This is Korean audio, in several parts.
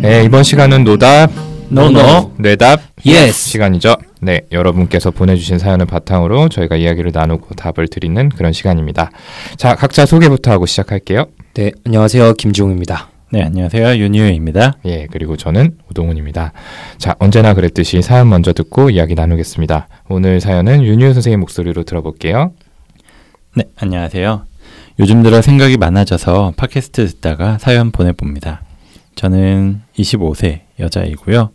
네, 이번 시간은 노답, no no, 뇌답 yes. 시간이죠. 네, 여러분께서 보내주신 사연을 바탕으로 저희가 이야기를 나누고 답을 드리는 그런 시간입니다. 자, 각자 소개부터 하고 시작할게요. 네, 안녕하세요. 김지웅입니다. 네, 안녕하세요. 윤유입니다. 예, 그리고 저는 우동훈입니다. 자, 언제나 그랬듯이 사연 먼저 듣고 이야기 나누겠습니다. 오늘 사연은 윤유 선생님 목소리로 들어볼게요. 네, 안녕하세요. 요즘 들어 생각이 많아져서 팟캐스트 듣다가 사연 보내봅니다. 저는 25세 여자이고요.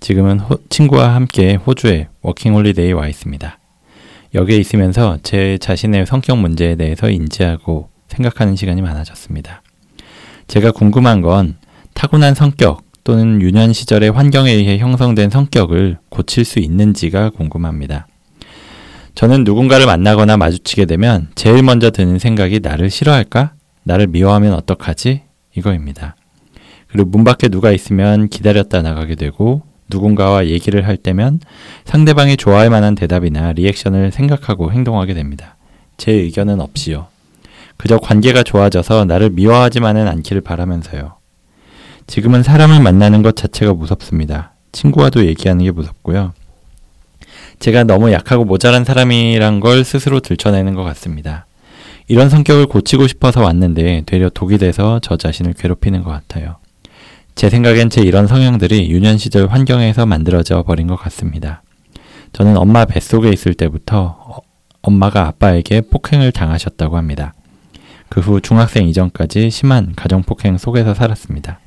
지금은 호, 친구와 함께 호주에 워킹홀리데이 와 있습니다. 여기에 있으면서 제 자신의 성격 문제에 대해서 인지하고 생각하는 시간이 많아졌습니다. 제가 궁금한 건 타고난 성격 또는 유년 시절의 환경에 의해 형성된 성격을 고칠 수 있는지가 궁금합니다. 저는 누군가를 만나거나 마주치게 되면 제일 먼저 드는 생각이 나를 싫어할까? 나를 미워하면 어떡하지? 이거입니다. 그리고 문 밖에 누가 있으면 기다렸다 나가게 되고 누군가와 얘기를 할 때면 상대방이 좋아할 만한 대답이나 리액션을 생각하고 행동하게 됩니다. 제 의견은 없이요. 그저 관계가 좋아져서 나를 미워하지만은 않기를 바라면서요. 지금은 사람을 만나는 것 자체가 무섭습니다. 친구와도 얘기하는 게 무섭고요. 제가 너무 약하고 모자란 사람이란 걸 스스로 들춰내는 것 같습니다. 이런 성격을 고치고 싶어서 왔는데 되려 독이 돼서 저 자신을 괴롭히는 것 같아요. 제 생각엔 제 이런 성향들이 유년 시절 환경에서 만들어져 버린 것 같습니다. 저는 엄마 뱃속에 있을 때부터 어, 엄마가 아빠에게 폭행을 당하셨다고 합니다. 그 후 중학생 이전까지 심한 가정폭행 속에서 살았습니다.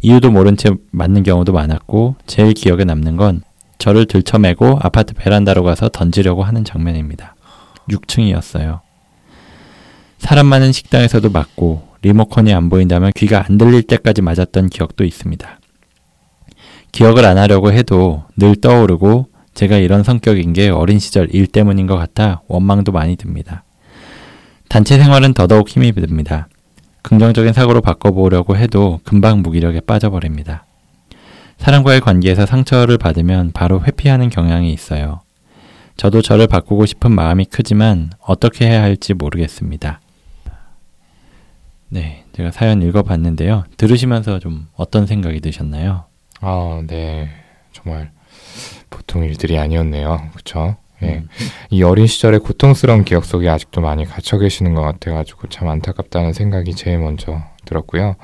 이유도 모른 채 맞는 경우도 많았고 제일 기억에 남는 건 저를 들쳐매고 아파트 베란다로 가서 던지려고 하는 장면입니다. 6층이었어요. 사람 많은 식당에서도 맞고 리모컨이 안 보인다면 귀가 안 들릴 때까지 맞았던 기억도 있습니다. 기억을 안 하려고 해도 늘 떠오르고 제가 이런 성격인 게 어린 시절 일 때문인 것 같아 원망도 많이 듭니다. 단체 생활은 더더욱 힘이 듭니다. 긍정적인 사고로 바꿔보려고 해도 금방 무기력에 빠져버립니다. 사람과의 관계에서 상처를 받으면 바로 회피하는 경향이 있어요. 저도 저를 바꾸고 싶은 마음이 크지만 어떻게 해야 할지 모르겠습니다. 네, 제가 사연 읽어봤는데요. 들으시면서 좀 어떤 생각이 드셨나요? 아, 네. 정말 보통 일들이 아니었네요. 그렇죠? 예. 음. 이 어린 시절의 고통스러운 기억 속에 아직도 많이 갇혀 계시는 것 같아가지고 참 안타깝다는 생각이 제일 먼저 들었고요.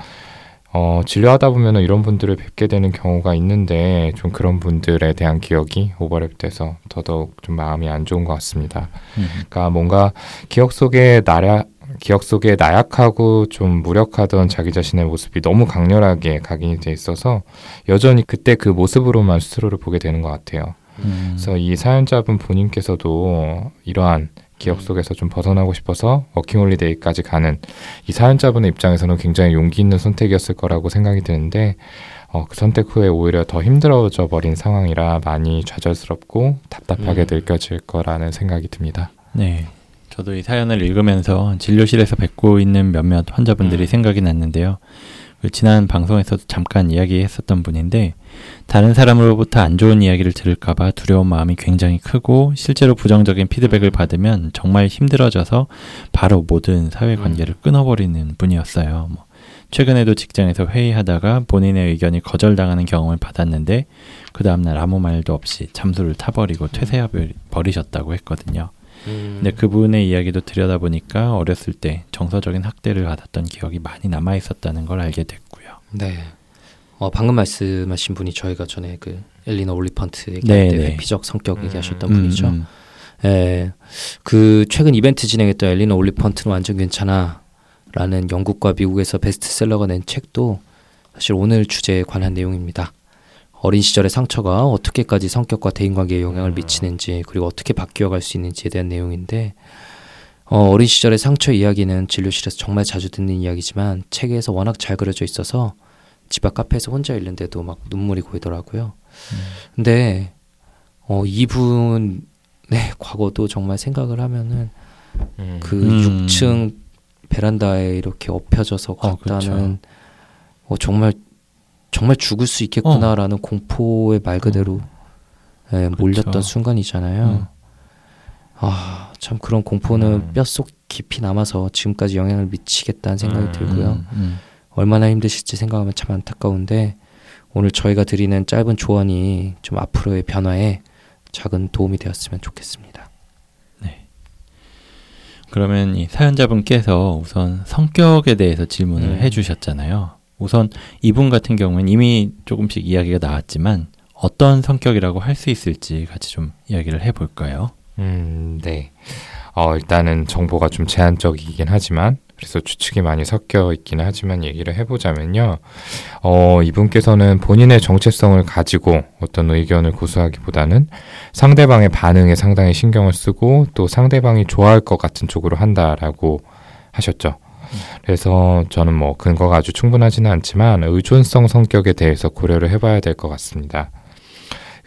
어, 진료하다 보면 이런 분들을 뵙게 되는 경우가 있는데 좀 그런 분들에 대한 기억이 오버랩돼서 더더욱 좀 마음이 안 좋은 것 같습니다. 음. 그러니까 뭔가 기억 속에 나약 기억 속에 나약하고 좀 무력하던 자기 자신의 모습이 너무 강렬하게 각인이 돼 있어서 여전히 그때 그 모습으로만 스스로를 보게 되는 것 같아요. 음. 그래서 이 사연자분 본인께서도 이러한 기억 음. 속에서 좀 벗어나고 싶어서 워킹홀리데이까지 가는 이 사연자분의 입장에서는 굉장히 용기 있는 선택이었을 거라고 생각이 드는데 어, 그 선택 후에 오히려 더 힘들어져 버린 상황이라 많이 좌절스럽고 답답하게 음. 느껴질 거라는 생각이 듭니다. 네. 저도 이 사연을 읽으면서 진료실에서 뵙고 있는 몇몇 환자분들이 음. 생각이 났는데요. 그 지난 방송에서도 잠깐 이야기했었던 분인데 다른 사람으로부터 안 좋은 이야기를 들을까봐 두려운 마음이 굉장히 크고 실제로 부정적인 피드백을 받으면 정말 힘들어져서 바로 모든 사회 관계를 음. 끊어버리는 분이었어요. 뭐 최근에도 직장에서 회의하다가 본인의 의견이 거절당하는 경험을 받았는데 그 다음날 아무 말도 없이 잠수를 타버리고 퇴세해 버리셨다고 했거든요. 음. 근데 그분의 이야기도 들여다보니까 어렸을 때 정서적인 학대를 받았던 기억이 많이 남아 있었다는 걸 알게 됐고요. 네. 어, 방금 말씀하신 분이 저희가 전에 그 엘리너 올리펀트 얘기할 네, 때 네. 회피적 성격 음. 얘기하셨던 분이죠. 음, 음. 예, 그 최근 이벤트 진행했던 엘리너 올리펀트는 완전 괜찮아 라는 영국과 미국에서 베스트셀러가 낸 책도 사실 오늘 주제에 관한 내용입니다. 어린 시절의 상처가 어떻게까지 성격과 대인관계에 영향을 음. 미치는지 그리고 어떻게 바뀌어갈 수 있는지에 대한 내용인데 어, 어린 시절의 상처 이야기는 진료실에서 정말 자주 듣는 이야기지만 책에서 워낙 잘 그려져 있어서 집 앞 카페에서 혼자 읽는데도 막 눈물이 고이더라고요. 음. 근데 어, 이분의 과거도 정말 생각을 하면은 음. 그 음. 6층 베란다에 이렇게 엎혀져서 갔다는 어, 그렇죠. 어, 정말 정말 죽을 수 있겠구나라는 어. 공포의 말 그대로 어. 예, 몰렸던 그렇죠. 순간이잖아요. 음. 아, 참 그런 공포는 음. 뼛속 깊이 남아서 지금까지 영향을 미치겠다는 생각이 음. 들고요. 얼마나 힘드실지 생각하면 참 안타까운데 오늘 저희가 드리는 짧은 조언이 좀 앞으로의 변화에 작은 도움이 되었으면 좋겠습니다. 네. 그러면 이 사연자분께서 우선 성격에 대해서 질문을 음. 해주셨잖아요. 우선 이분 같은 경우는 이미 조금씩 이야기가 나왔지만 어떤 성격이라고 할 수 있을지 같이 좀 이야기를 해볼까요? 음, 네. 어, 일단은 정보가 좀 제한적이긴 하지만 그래서 추측이 많이 섞여 있기는 하지만 얘기를 해보자면요. 어, 이분께서는 본인의 정체성을 가지고 어떤 의견을 고수하기보다는 상대방의 반응에 상당히 신경을 쓰고 또 상대방이 좋아할 것 같은 쪽으로 한다라고 하셨죠. 그래서 저는 뭐 근거가 아주 충분하지는 않지만 의존성 성격에 대해서 고려를 해봐야 될 것 같습니다.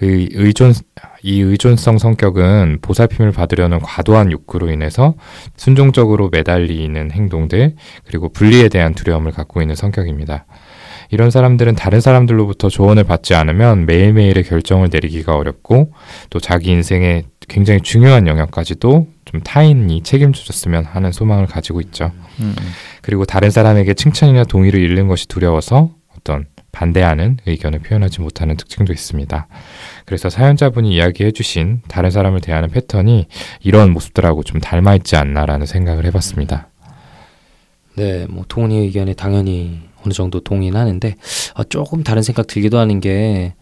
의, 의존 이 의존성 성격은 보살핌을 받으려는 과도한 욕구로 인해서 순종적으로 매달리는 행동들 그리고 분리에 대한 두려움을 갖고 있는 성격입니다. 이런 사람들은 다른 사람들로부터 조언을 받지 않으면 매일매일의 결정을 내리기가 어렵고 또 자기 인생의 굉장히 중요한 영역까지도 좀 타인이 책임져줬으면 하는 소망을 가지고 있죠. 음. 그리고 다른 사람에게 칭찬이나 동의를 잃는 것이 두려워서 어떤 반대하는 의견을 표현하지 못하는 특징도 있습니다. 그래서 사연자분이 이야기해 주신 다른 사람을 대하는 패턴이 이런 모습들하고 좀 닮아 있지 않나라는 생각을 해 봤습니다. 네, 뭐 동훈이 의견에 당연히 어느 정도 동의는 하는데 아, 조금 다른 생각 들기도 하는 게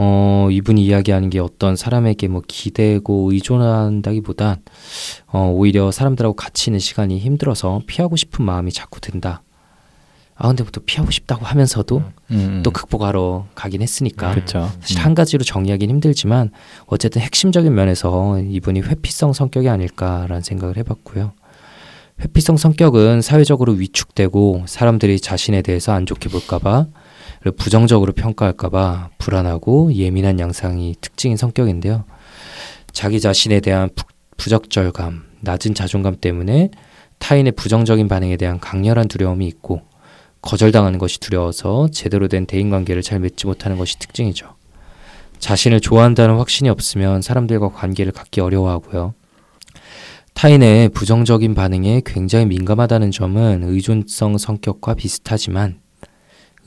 어, 이분이 이야기하는 게 어떤 사람에게 뭐 기대고 의존한다기보단 어, 오히려 사람들하고 같이 있는 시간이 힘들어서 피하고 싶은 마음이 자꾸 든다. 아 근데 또 피하고 싶다고 하면서도 음. 음. 또 극복하러 가긴 했으니까 그쵸. 사실 음. 한 가지로 정리하기는 힘들지만 어쨌든 핵심적인 면에서 이분이 회피성 성격이 아닐까라는 생각을 해봤고요. 회피성 성격은 사회적으로 위축되고 사람들이 자신에 대해서 안 좋게 볼까봐 부정적으로 평가할까봐 불안하고 예민한 양상이 특징인 성격인데요. 자기 자신에 대한 부, 부적절감, 낮은 자존감 때문에 타인의 부정적인 반응에 대한 강렬한 두려움이 있고 거절당하는 것이 두려워서 제대로 된 대인관계를 잘 맺지 못하는 것이 특징이죠. 자신을 좋아한다는 확신이 없으면 사람들과 관계를 갖기 어려워하고요. 타인의 부정적인 반응에 굉장히 민감하다는 점은 의존성 성격과 비슷하지만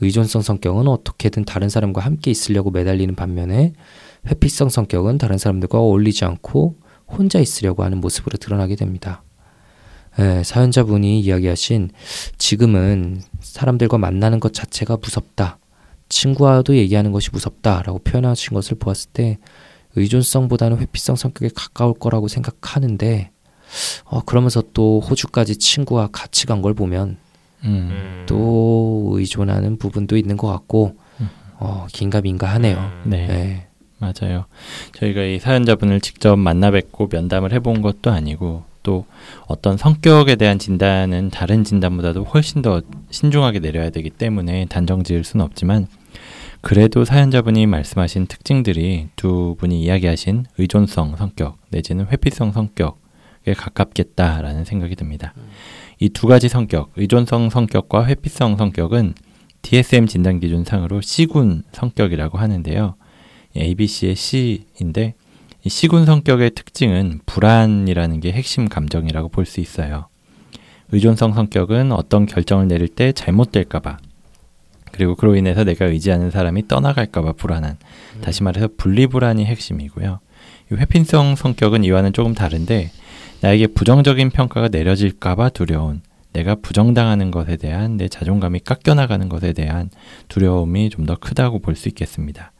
의존성 성격은 어떻게든 다른 사람과 함께 있으려고 매달리는 반면에 회피성 성격은 다른 사람들과 어울리지 않고 혼자 있으려고 하는 모습으로 드러나게 됩니다. 예, 사연자분이 이야기하신 지금은 사람들과 만나는 것 자체가 무섭다. 친구와도 얘기하는 것이 무섭다라고 표현하신 것을 보았을 때 의존성보다는 회피성 성격에 가까울 거라고 생각하는데 어, 그러면서 또 호주까지 친구와 같이 간 걸 보면 음. 또 의존하는 부분도 있는 것 같고 어, 긴가민가 하네요. 네. 네. 맞아요. 저희가 이 사연자분을 직접 만나 뵙고 면담을 해본 것도 아니고 또 어떤 성격에 대한 진단은 다른 진단보다도 훨씬 더 신중하게 내려야 되기 때문에 단정 지을 수는 없지만 그래도 사연자분이 말씀하신 특징들이 두 분이 이야기하신 의존성 성격 내지는 회피성 성격에 가깝겠다라는 생각이 듭니다. 음. 이두 가지 성격, 의존성 성격과 회피성 성격은 DSM 진단 기준상으로 C군 성격이라고 하는데요. ABC의 C인데 이 C군 성격의 특징은 불안이라는 게 핵심 감정이라고 볼 수 있어요. 의존성 성격은 어떤 결정을 내릴 때 잘못될까봐 그리고 그로 인해서 내가 의지하는 사람이 떠나갈까봐 불안한 다시 말해서 분리불안이 핵심이고요. 회피성 성격은 이와는 조금 다른데 나에게 부정적인 평가가 내려질까봐 두려운 내가 부정당하는 것에 대한 내 자존감이 깎여나가는 것에 대한 두려움이 좀 더 크다고 볼 수 있겠습니다.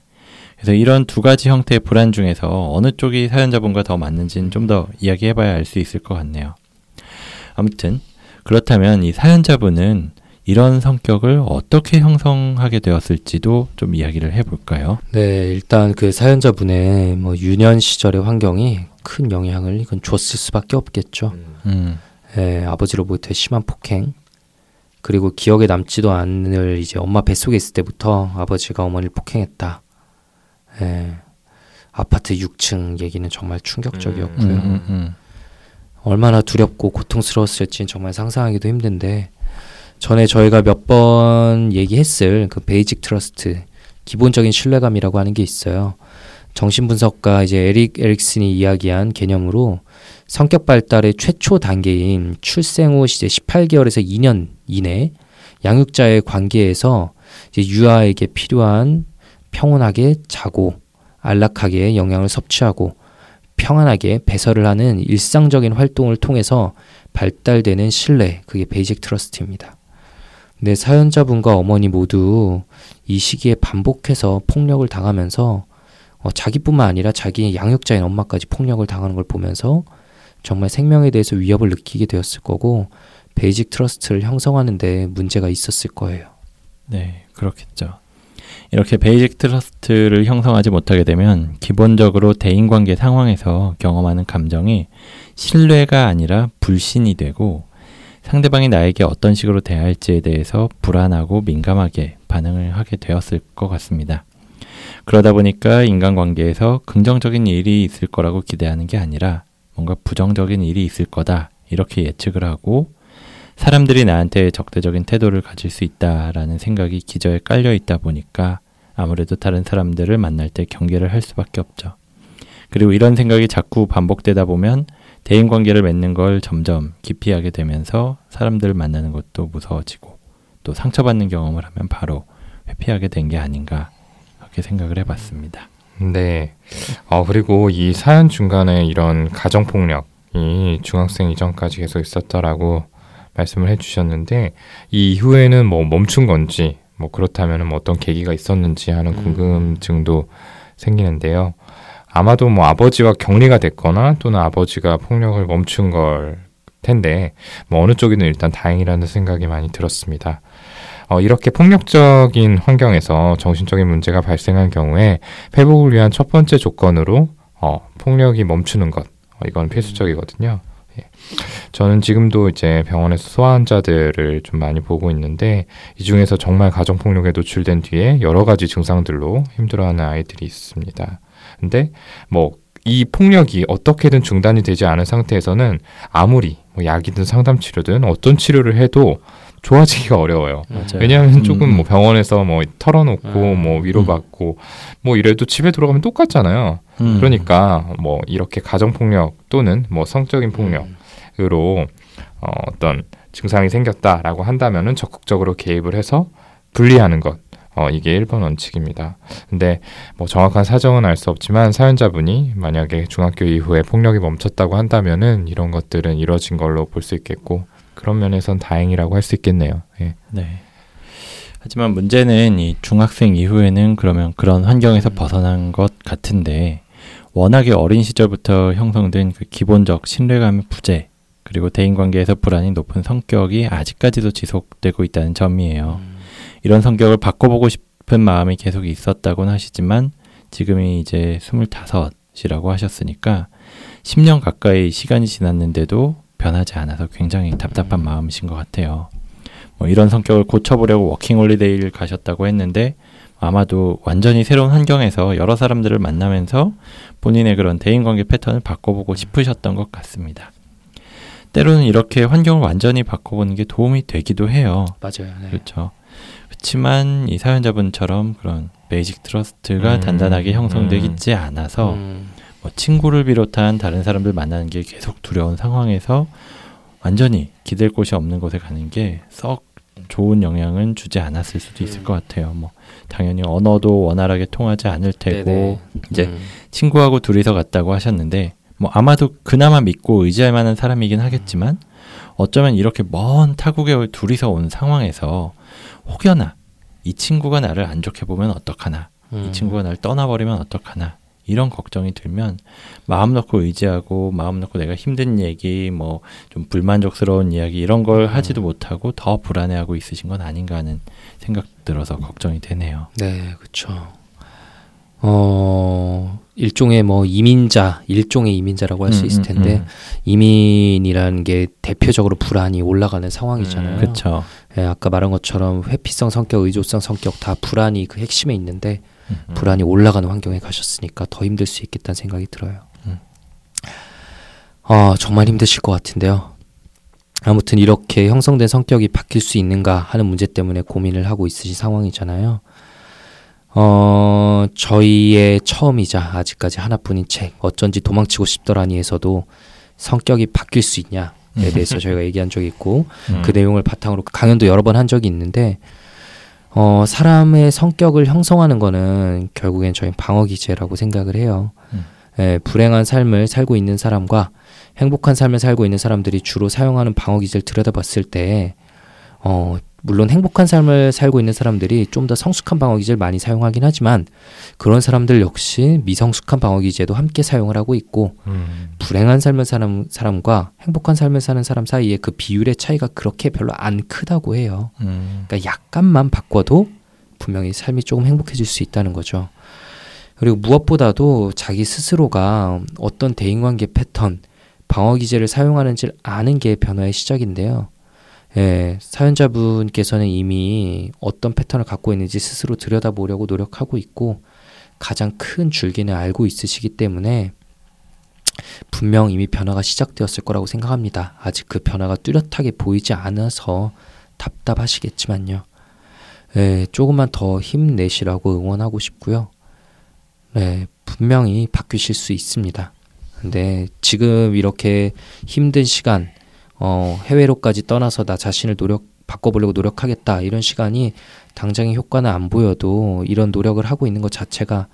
그래서 이런 두 가지 형태의 불안 중에서 어느 쪽이 사연자분과 더 맞는지는 좀 더 이야기해봐야 알 수 있을 것 같네요. 아무튼 그렇다면 이 사연자분은 이런 성격을 어떻게 형성하게 되었을지도 좀 이야기를 해볼까요? 네, 일단 그 사연자분의 뭐 유년 시절의 환경이 큰 영향을 이건 줬을 수밖에 없겠죠. 음. 예, 아버지로부터 심한 폭행 그리고 기억에 남지도 않을 이제 엄마 뱃속에 있을 때부터 아버지가 어머니를 폭행했다. 예, 아파트 6층 얘기는 정말 충격적이었고요. 음, 음, 음, 얼마나 두렵고 고통스러웠을지 정말 상상하기도 힘든데 전에 저희가 몇 번 얘기했을 그 basic trust 기본적인 신뢰감이라고 하는 게 있어요. 정신분석가 이제 에릭 에릭슨이 이야기한 개념으로 성격 발달의 최초 단계인 출생 후 이제 18개월에서 2년 이내 양육자의 관계에서 이제 유아에게 필요한 평온하게 자고 안락하게 영양을 섭취하고 평안하게 배설을 하는 일상적인 활동을 통해서 발달되는 신뢰, 그게 basic trust입니다. 근데 사연자분과 어머니 모두 이 시기에 반복해서 폭력을 당하면서 어, 자기뿐만 아니라 자기의 양육자인 엄마까지 폭력을 당하는 걸 보면서 정말 생명에 대해서 위협을 느끼게 되었을 거고 basic trust를 형성하는데 문제가 있었을 거예요. 네, 그렇겠죠. 이렇게 basic trust를 형성하지 못하게 되면 기본적으로 대인관계 상황에서 경험하는 감정이 신뢰가 아니라 불신이 되고 상대방이 나에게 어떤 식으로 대할지에 대해서 불안하고 민감하게 반응을 하게 되었을 것 같습니다. 그러다 보니까 인간관계에서 긍정적인 일이 있을 거라고 기대하는 게 아니라 뭔가 부정적인 일이 있을 거다 이렇게 예측을 하고 사람들이 나한테 적대적인 태도를 가질 수 있다라는 생각이 기저에 깔려 있다 보니까 아무래도 다른 사람들을 만날 때 경계를 할 수밖에 없죠. 그리고 이런 생각이 자꾸 반복되다 보면 대인 관계를 맺는 걸 점점 기피하게 되면서 사람들을 만나는 것도 무서워지고 또 상처받는 경험을 하면 바로 회피하게 된 게 아닌가 그렇게 생각을 해봤습니다. 네. 어, 그리고 이 사연 중간에 이런 가정폭력이 중학생 이전까지 계속 있었더라고 말씀을 해주셨는데 이 이후에는 뭐 멈춘 건지 뭐 그렇다면 뭐 어떤 계기가 있었는지 하는 음. 궁금증도 생기는데요. 아마도 뭐 아버지와 격리가 됐거나 또는 아버지가 폭력을 멈춘 걸 텐데 뭐 어느 쪽이든 일단 다행이라는 생각이 많이 들었습니다. 어, 이렇게 폭력적인 환경에서 정신적인 문제가 발생한 경우에 회복을 위한 첫 번째 조건으로 어, 폭력이 멈추는 것 어, 이건 필수적이거든요. 예. 저는 지금도 이제 병원에서 소아 환자들을 좀 많이 보고 있는데 이 중에서 정말 가정 폭력에 노출된 뒤에 여러 가지 증상들로 힘들어하는 아이들이 있습니다. 근데 뭐 이 폭력이 어떻게든 중단이 되지 않은 상태에서는 아무리 뭐 약이든 상담 치료든 어떤 치료를 해도 좋아지기가 어려워요. 맞아요. 왜냐하면 음. 조금 뭐 병원에서 뭐 털어놓고 음. 뭐 위로받고 음. 뭐 이래도 집에 들어가면 똑같잖아요. 음. 그러니까 뭐 이렇게 가정 폭력 또는 뭐 성적인 폭력으로 어, 어떤 증상이 생겼다라고 한다면은 적극적으로 개입을 해서 분리하는 것. 어, 이게 1번 원칙입니다. 근데 뭐 정확한 사정은 알 수 없지만 사연자분이 만약에 중학교 이후에 폭력이 멈췄다고 한다면은 이런 것들은 이뤄진 걸로 볼 수 있겠고 그런 면에선 다행이라고 할 수 있겠네요. 예. 네. 하지만 문제는 이 중학생 이후에는 그러면 그런 환경에서 음. 벗어난 것 같은데 워낙에 어린 시절부터 형성된 그 기본적 신뢰감의 부재 그리고 대인관계에서 불안이 높은 성격이 아직까지도 지속되고 있다는 점이에요. 음. 이런 성격을 바꿔보고 싶은 마음이 계속 있었다고는 하시지만 지금이 이제 스물다섯이라고 하셨으니까 10년 가까이 시간이 지났는데도 변하지 않아서 굉장히 답답한 음. 마음이신 것 같아요. 뭐 이런 성격을 고쳐보려고 워킹홀리데이를 가셨다고 했는데 아마도 완전히 새로운 환경에서 여러 사람들을 만나면서 본인의 그런 대인관계 패턴을 바꿔보고 싶으셨던 것 같습니다. 때로는 이렇게 환경을 완전히 바꿔보는 게 도움이 되기도 해요. 맞아요. 네. 그렇죠. 그렇지만 이 사연자분처럼 그런 basic trust가 음, 단단하게 형성되지 음, 않아서 음. 뭐 친구를 비롯한 다른 사람들 만나는 게 계속 두려운 상황에서 완전히 기댈 곳이 없는 곳에 가는 게 썩 좋은 영향은 주지 않았을 수도 있을 음. 것 같아요. 뭐 당연히 언어도 원활하게 통하지 않을 테고 네네. 이제 음. 친구하고 둘이서 갔다고 하셨는데 뭐 아마도 그나마 믿고 의지할 만한 사람이긴 하겠지만 어쩌면 이렇게 먼 타국에 둘이서 온 상황에서 혹여나 이 친구가 나를 안 좋게 보면 어떡하나 음. 이 친구가 나를 떠나버리면 어떡하나 이런 걱정이 들면 마음 놓고 의지하고 마음 놓고 내가 힘든 얘기 뭐 좀 불만족스러운 이야기 이런 걸 음. 하지도 못하고 더 불안해하고 있으신 건 아닌가 하는 생각 들어서 걱정이 되네요. 네, 그렇죠. 어 일종의 뭐 이민자 일종의 이민자라고 할수 음, 있을 음, 텐데 음, 음. 이민이라는 게 대표적으로 불안이 올라가는 상황이잖아요. 음, 그렇죠. 예, 아까 말한 것처럼 회피성 성격, 의존성 성격 다 불안이 그 핵심에 있는데 음. 불안이 올라가는 환경에 가셨으니까 더 힘들 수 있겠다는 생각이 들어요. 음. 아, 정말 힘드실 것 같은데요. 아무튼 이렇게 형성된 성격이 바뀔 수 있는가 하는 문제 때문에 고민을 하고 있으신 상황이잖아요. 어, 저희의 처음이자 아직까지 하나뿐인 책, 어쩐지 도망치고 싶더라니에서도 성격이 바뀔 수 있냐에 음. 대해서 저희가 얘기한 적이 있고, 음. 그 내용을 바탕으로 강연도 여러 번 한 적이 있는데, 어, 사람의 성격을 형성하는 거는 결국엔 저희 방어 기제라고 생각을 해요. 음. 예, 불행한 삶을 살고 있는 사람과 행복한 삶을 살고 있는 사람들이 주로 사용하는 방어 기제를 들여다봤을 때, 어, 물론 행복한 삶을 살고 있는 사람들이 좀 더 성숙한 방어 기제를 많이 사용하긴 하지만 그런 사람들 역시 미성숙한 방어 기제도 함께 사용을 하고 있고 음. 불행한 삶을 사는 사람과 행복한 삶을 사는 사람 사이에 그 비율의 차이가 그렇게 별로 안 크다고 해요. 음. 그러니까 약간만 바꿔도 분명히 삶이 조금 행복해질 수 있다는 거죠. 그리고 무엇보다도 자기 스스로가 어떤 대인관계 패턴, 방어 기제를 사용하는지를 아는 게 변화의 시작인데요. 예, 사연자분께서는 이미 어떤 패턴을 갖고 있는지 스스로 들여다보려고 노력하고 있고 가장 큰 줄기는 알고 있으시기 때문에 분명 이미 변화가 시작되었을 거라고 생각합니다. 아직 그 변화가 뚜렷하게 보이지 않아서 답답하시겠지만요. 예, 조금만 더 힘내시라고 응원하고 싶고요. 네, 분명히 바뀌실 수 있습니다. 근데 지금 이렇게 힘든 시간, 어, 해외로까지 떠나서 나 자신을 노력 바꿔보려고 노력하겠다 이런 시간이 당장의 효과는 안 보여도 이런 노력을 하고 있는 것 자체가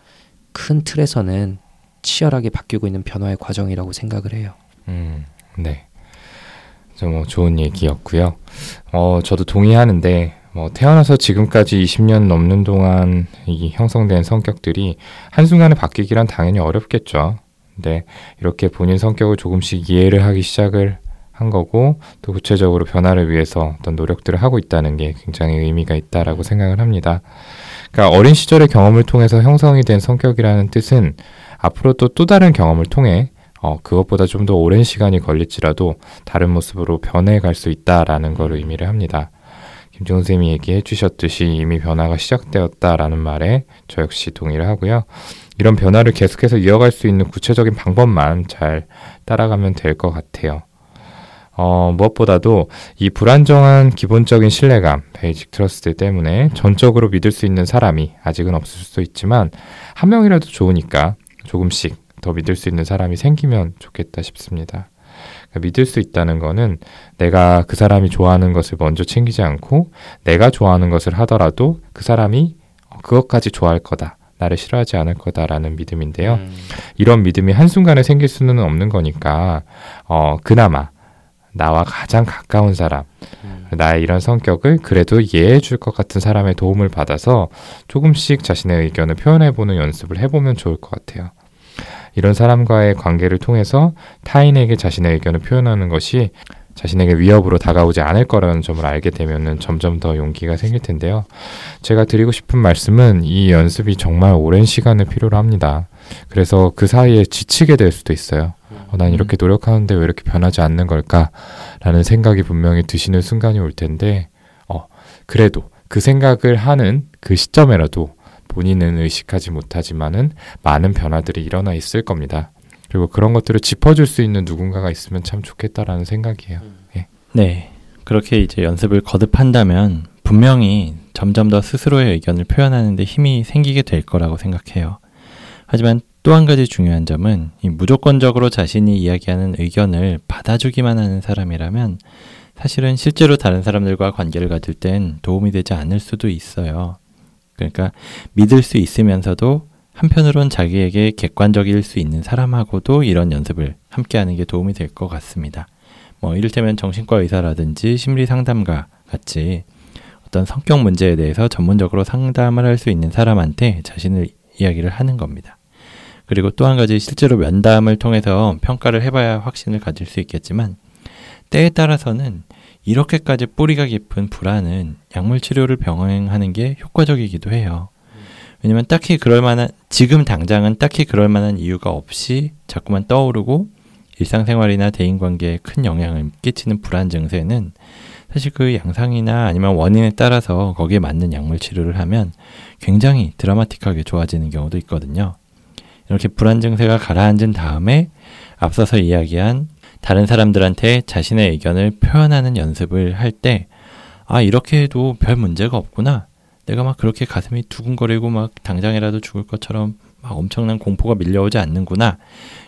큰 틀에서는 치열하게 바뀌고 있는 변화의 과정이라고 생각을 해요. 음, 네. 뭐 좋은 얘기였고요. 어, 저도 동의하는데 뭐 태어나서 지금까지 20년 넘는 동안 이 형성된 성격들이 한순간에 바뀌기란 당연히 어렵겠죠. 근데 이렇게 본인 성격을 조금씩 이해를 하기 시작을 한 거고 또 구체적으로 변화를 위해서 어떤 노력들을 하고 있다는 게 굉장히 의미가 있다라고 생각을 합니다. 그러니까 어린 시절의 경험을 통해서 형성이 된 성격이라는 뜻은 앞으로 또 또 다른 경험을 통해 어, 그것보다 좀 더 오랜 시간이 걸릴지라도 다른 모습으로 변해갈 수 있다라는 걸 의미를 합니다. 김종훈 쌤이 얘기해 주셨듯이 이미 변화가 시작되었다라는 말에 저 역시 동의를 하고요. 이런 변화를 계속해서 이어갈 수 있는 구체적인 방법만 잘 따라가면 될 것 같아요. 어, 무엇보다도 이 불안정한 기본적인 신뢰감, basic trust 때문에 전적으로 믿을 수 있는 사람이 아직은 없을 수도 있지만 한 명이라도 좋으니까 조금씩 더 믿을 수 있는 사람이 생기면 좋겠다 싶습니다. 그러니까 믿을 수 있다는 거는 내가 그 사람이 좋아하는 것을 먼저 챙기지 않고 내가 좋아하는 것을 하더라도 그 사람이 그것까지 좋아할 거다. 나를 싫어하지 않을 거다라는 믿음인데요. 음. 이런 믿음이 한순간에 생길 수는 없는 거니까, 어, 그나마 나와 가장 가까운 사람, 음. 나의 이런 성격을 그래도 이해해 줄 것 같은 사람의 도움을 받아서 조금씩 자신의 의견을 표현해 보는 연습을 해보면 좋을 것 같아요. 이런 사람과의 관계를 통해서 타인에게 자신의 의견을 표현하는 것이 자신에게 위협으로 다가오지 않을 거라는 점을 알게 되면은 점점 더 용기가 생길 텐데요. 제가 드리고 싶은 말씀은 이 연습이 정말 오랜 시간을 필요로 합니다. 그래서 그 사이에 지치게 될 수도 있어요. 어, 난 이렇게 노력하는데 왜 이렇게 변하지 않는 걸까라는 생각이 분명히 드시는 순간이 올 텐데, 어, 그래도 그 생각을 하는 그 시점에라도 본인은 의식하지 못하지만은 많은 변화들이 일어나 있을 겁니다. 그리고 그런 것들을 짚어줄 수 있는 누군가가 있으면 참 좋겠다라는 생각이에요. 음. 예. 네. 그렇게 이제 연습을 거듭한다면 분명히 점점 더 스스로의 의견을 표현하는데 힘이 생기게 될 거라고 생각해요. 하지만 또 한 가지 중요한 점은 무조건적으로 자신이 이야기하는 의견을 받아주기만 하는 사람이라면 사실은 실제로 다른 사람들과 관계를 가질 땐 도움이 되지 않을 수도 있어요. 그러니까 믿을 수 있으면서도 한편으론 자기에게 객관적일 수 있는 사람하고도 이런 연습을 함께 하는 게 도움이 될 것 같습니다. 뭐 이를테면 정신과 의사라든지 심리 상담가 같이 어떤 성격 문제에 대해서 전문적으로 상담을 할 수 있는 사람한테 자신을 이야기를 하는 겁니다. 그리고 또 한 가지 실제로 면담을 통해서 평가를 해봐야 확신을 가질 수 있겠지만 때에 따라서는 이렇게까지 뿌리가 깊은 불안은 약물 치료를 병행하는 게 효과적이기도 해요. 왜냐면 딱히 그럴 만한 지금 당장은 딱히 그럴 만한 이유가 없이 자꾸만 떠오르고 일상생활이나 대인관계에 큰 영향을 끼치는 불안 증세는 사실 그 양상이나 아니면 원인에 따라서 거기에 맞는 약물 치료를 하면 굉장히 드라마틱하게 좋아지는 경우도 있거든요. 이렇게 불안 증세가 가라앉은 다음에 앞서서 이야기한 다른 사람들한테 자신의 의견을 표현하는 연습을 할 때, 아, 이렇게 해도 별 문제가 없구나. 내가 막 그렇게 가슴이 두근거리고 막 당장이라도 죽을 것처럼 막 엄청난 공포가 밀려오지 않는구나.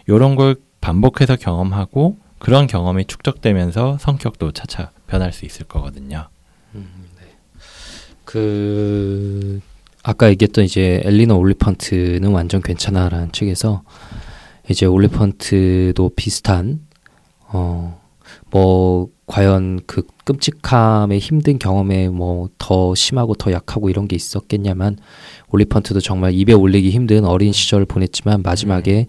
요런 걸 반복해서 경험하고 그런 경험이 축적되면서 성격도 차차 변할 수 있을 거거든요. 음, 네. 그 아까 얘기했던 이제 엘리너 올리펀트는 완전 괜찮아라는 책에서 이제 올리펀트도 비슷한 어 뭐 과연 그 끔찍함의 힘든 경험에 뭐 더 심하고 더 약하고 이런 게 있었겠냐만 올리펀트도 정말 입에 올리기 힘든 어린 시절을 보냈지만 마지막에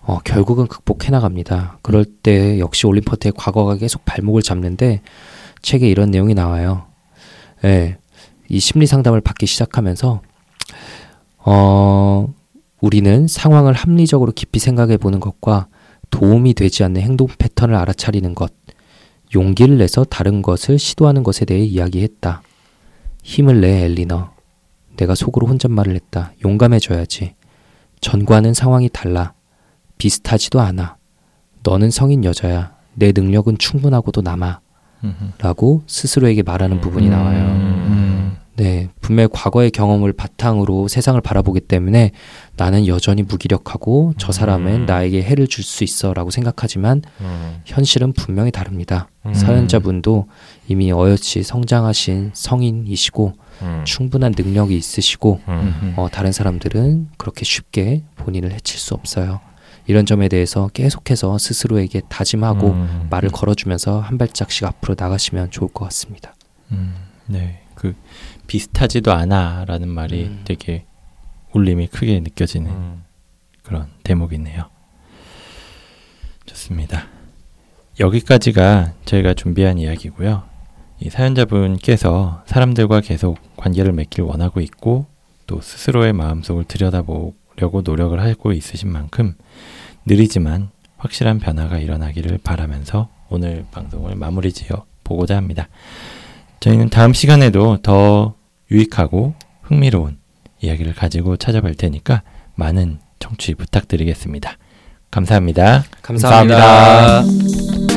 어, 결국은 극복해 나갑니다. 그럴 때 역시 올리펀트의 과거가 계속 발목을 잡는데 책에 이런 내용이 나와요. 예. 이 심리 상담을 받기 시작하면서 어, 우리는 상황을 합리적으로 깊이 생각해 보는 것과 도움이 되지 않는 행동 패턴을 알아차리는 것, 용기를 내서 다른 것을 시도하는 것에 대해 이야기했다. 힘을 내, 엘리너. 내가 속으로 혼잣말을 했다. 용감해져야지. 전과는 상황이 달라. 비슷하지도 않아. 너는 성인 여자야. 내 능력은 충분하고도 남아. 라고 스스로에게 말하는 부분이 나와요. 음. 네, 분명히 과거의 경험을 바탕으로 세상을 바라보기 때문에 나는 여전히 무기력하고 저 사람은 음. 나에게 해를 줄 수 있어라고 생각하지만 음. 현실은 분명히 다릅니다. 음. 사연자분도 이미 어여치 성장하신 성인이시고 음. 충분한 능력이 있으시고 음. 어, 다른 사람들은 그렇게 쉽게 본인을 해칠 수 없어요. 이런 점에 대해서 계속해서 스스로에게 다짐하고 음. 말을 걸어주면서 한 발짝씩 앞으로 나가시면 좋을 것 같습니다. 네, 그 비슷하지도 않아라는 말이 음. 되게 울림이 크게 느껴지는 음. 그런 대목이네요. 좋습니다. 여기까지가 저희가 준비한 이야기고요. 이 사연자분께서 사람들과 계속 관계를 맺길 원하고 있고 또 스스로의 마음속을 들여다보려고 노력을 하고 있으신 만큼 느리지만 확실한 변화가 일어나기를 바라면서 오늘 방송을 마무리 지어 보고자 합니다. 저희는 다음 시간에도 더 유익하고 흥미로운 이야기를 가지고 찾아뵐 테니까 많은 청취 부탁드리겠습니다. 감사합니다. 감사합니다. 감사합니다.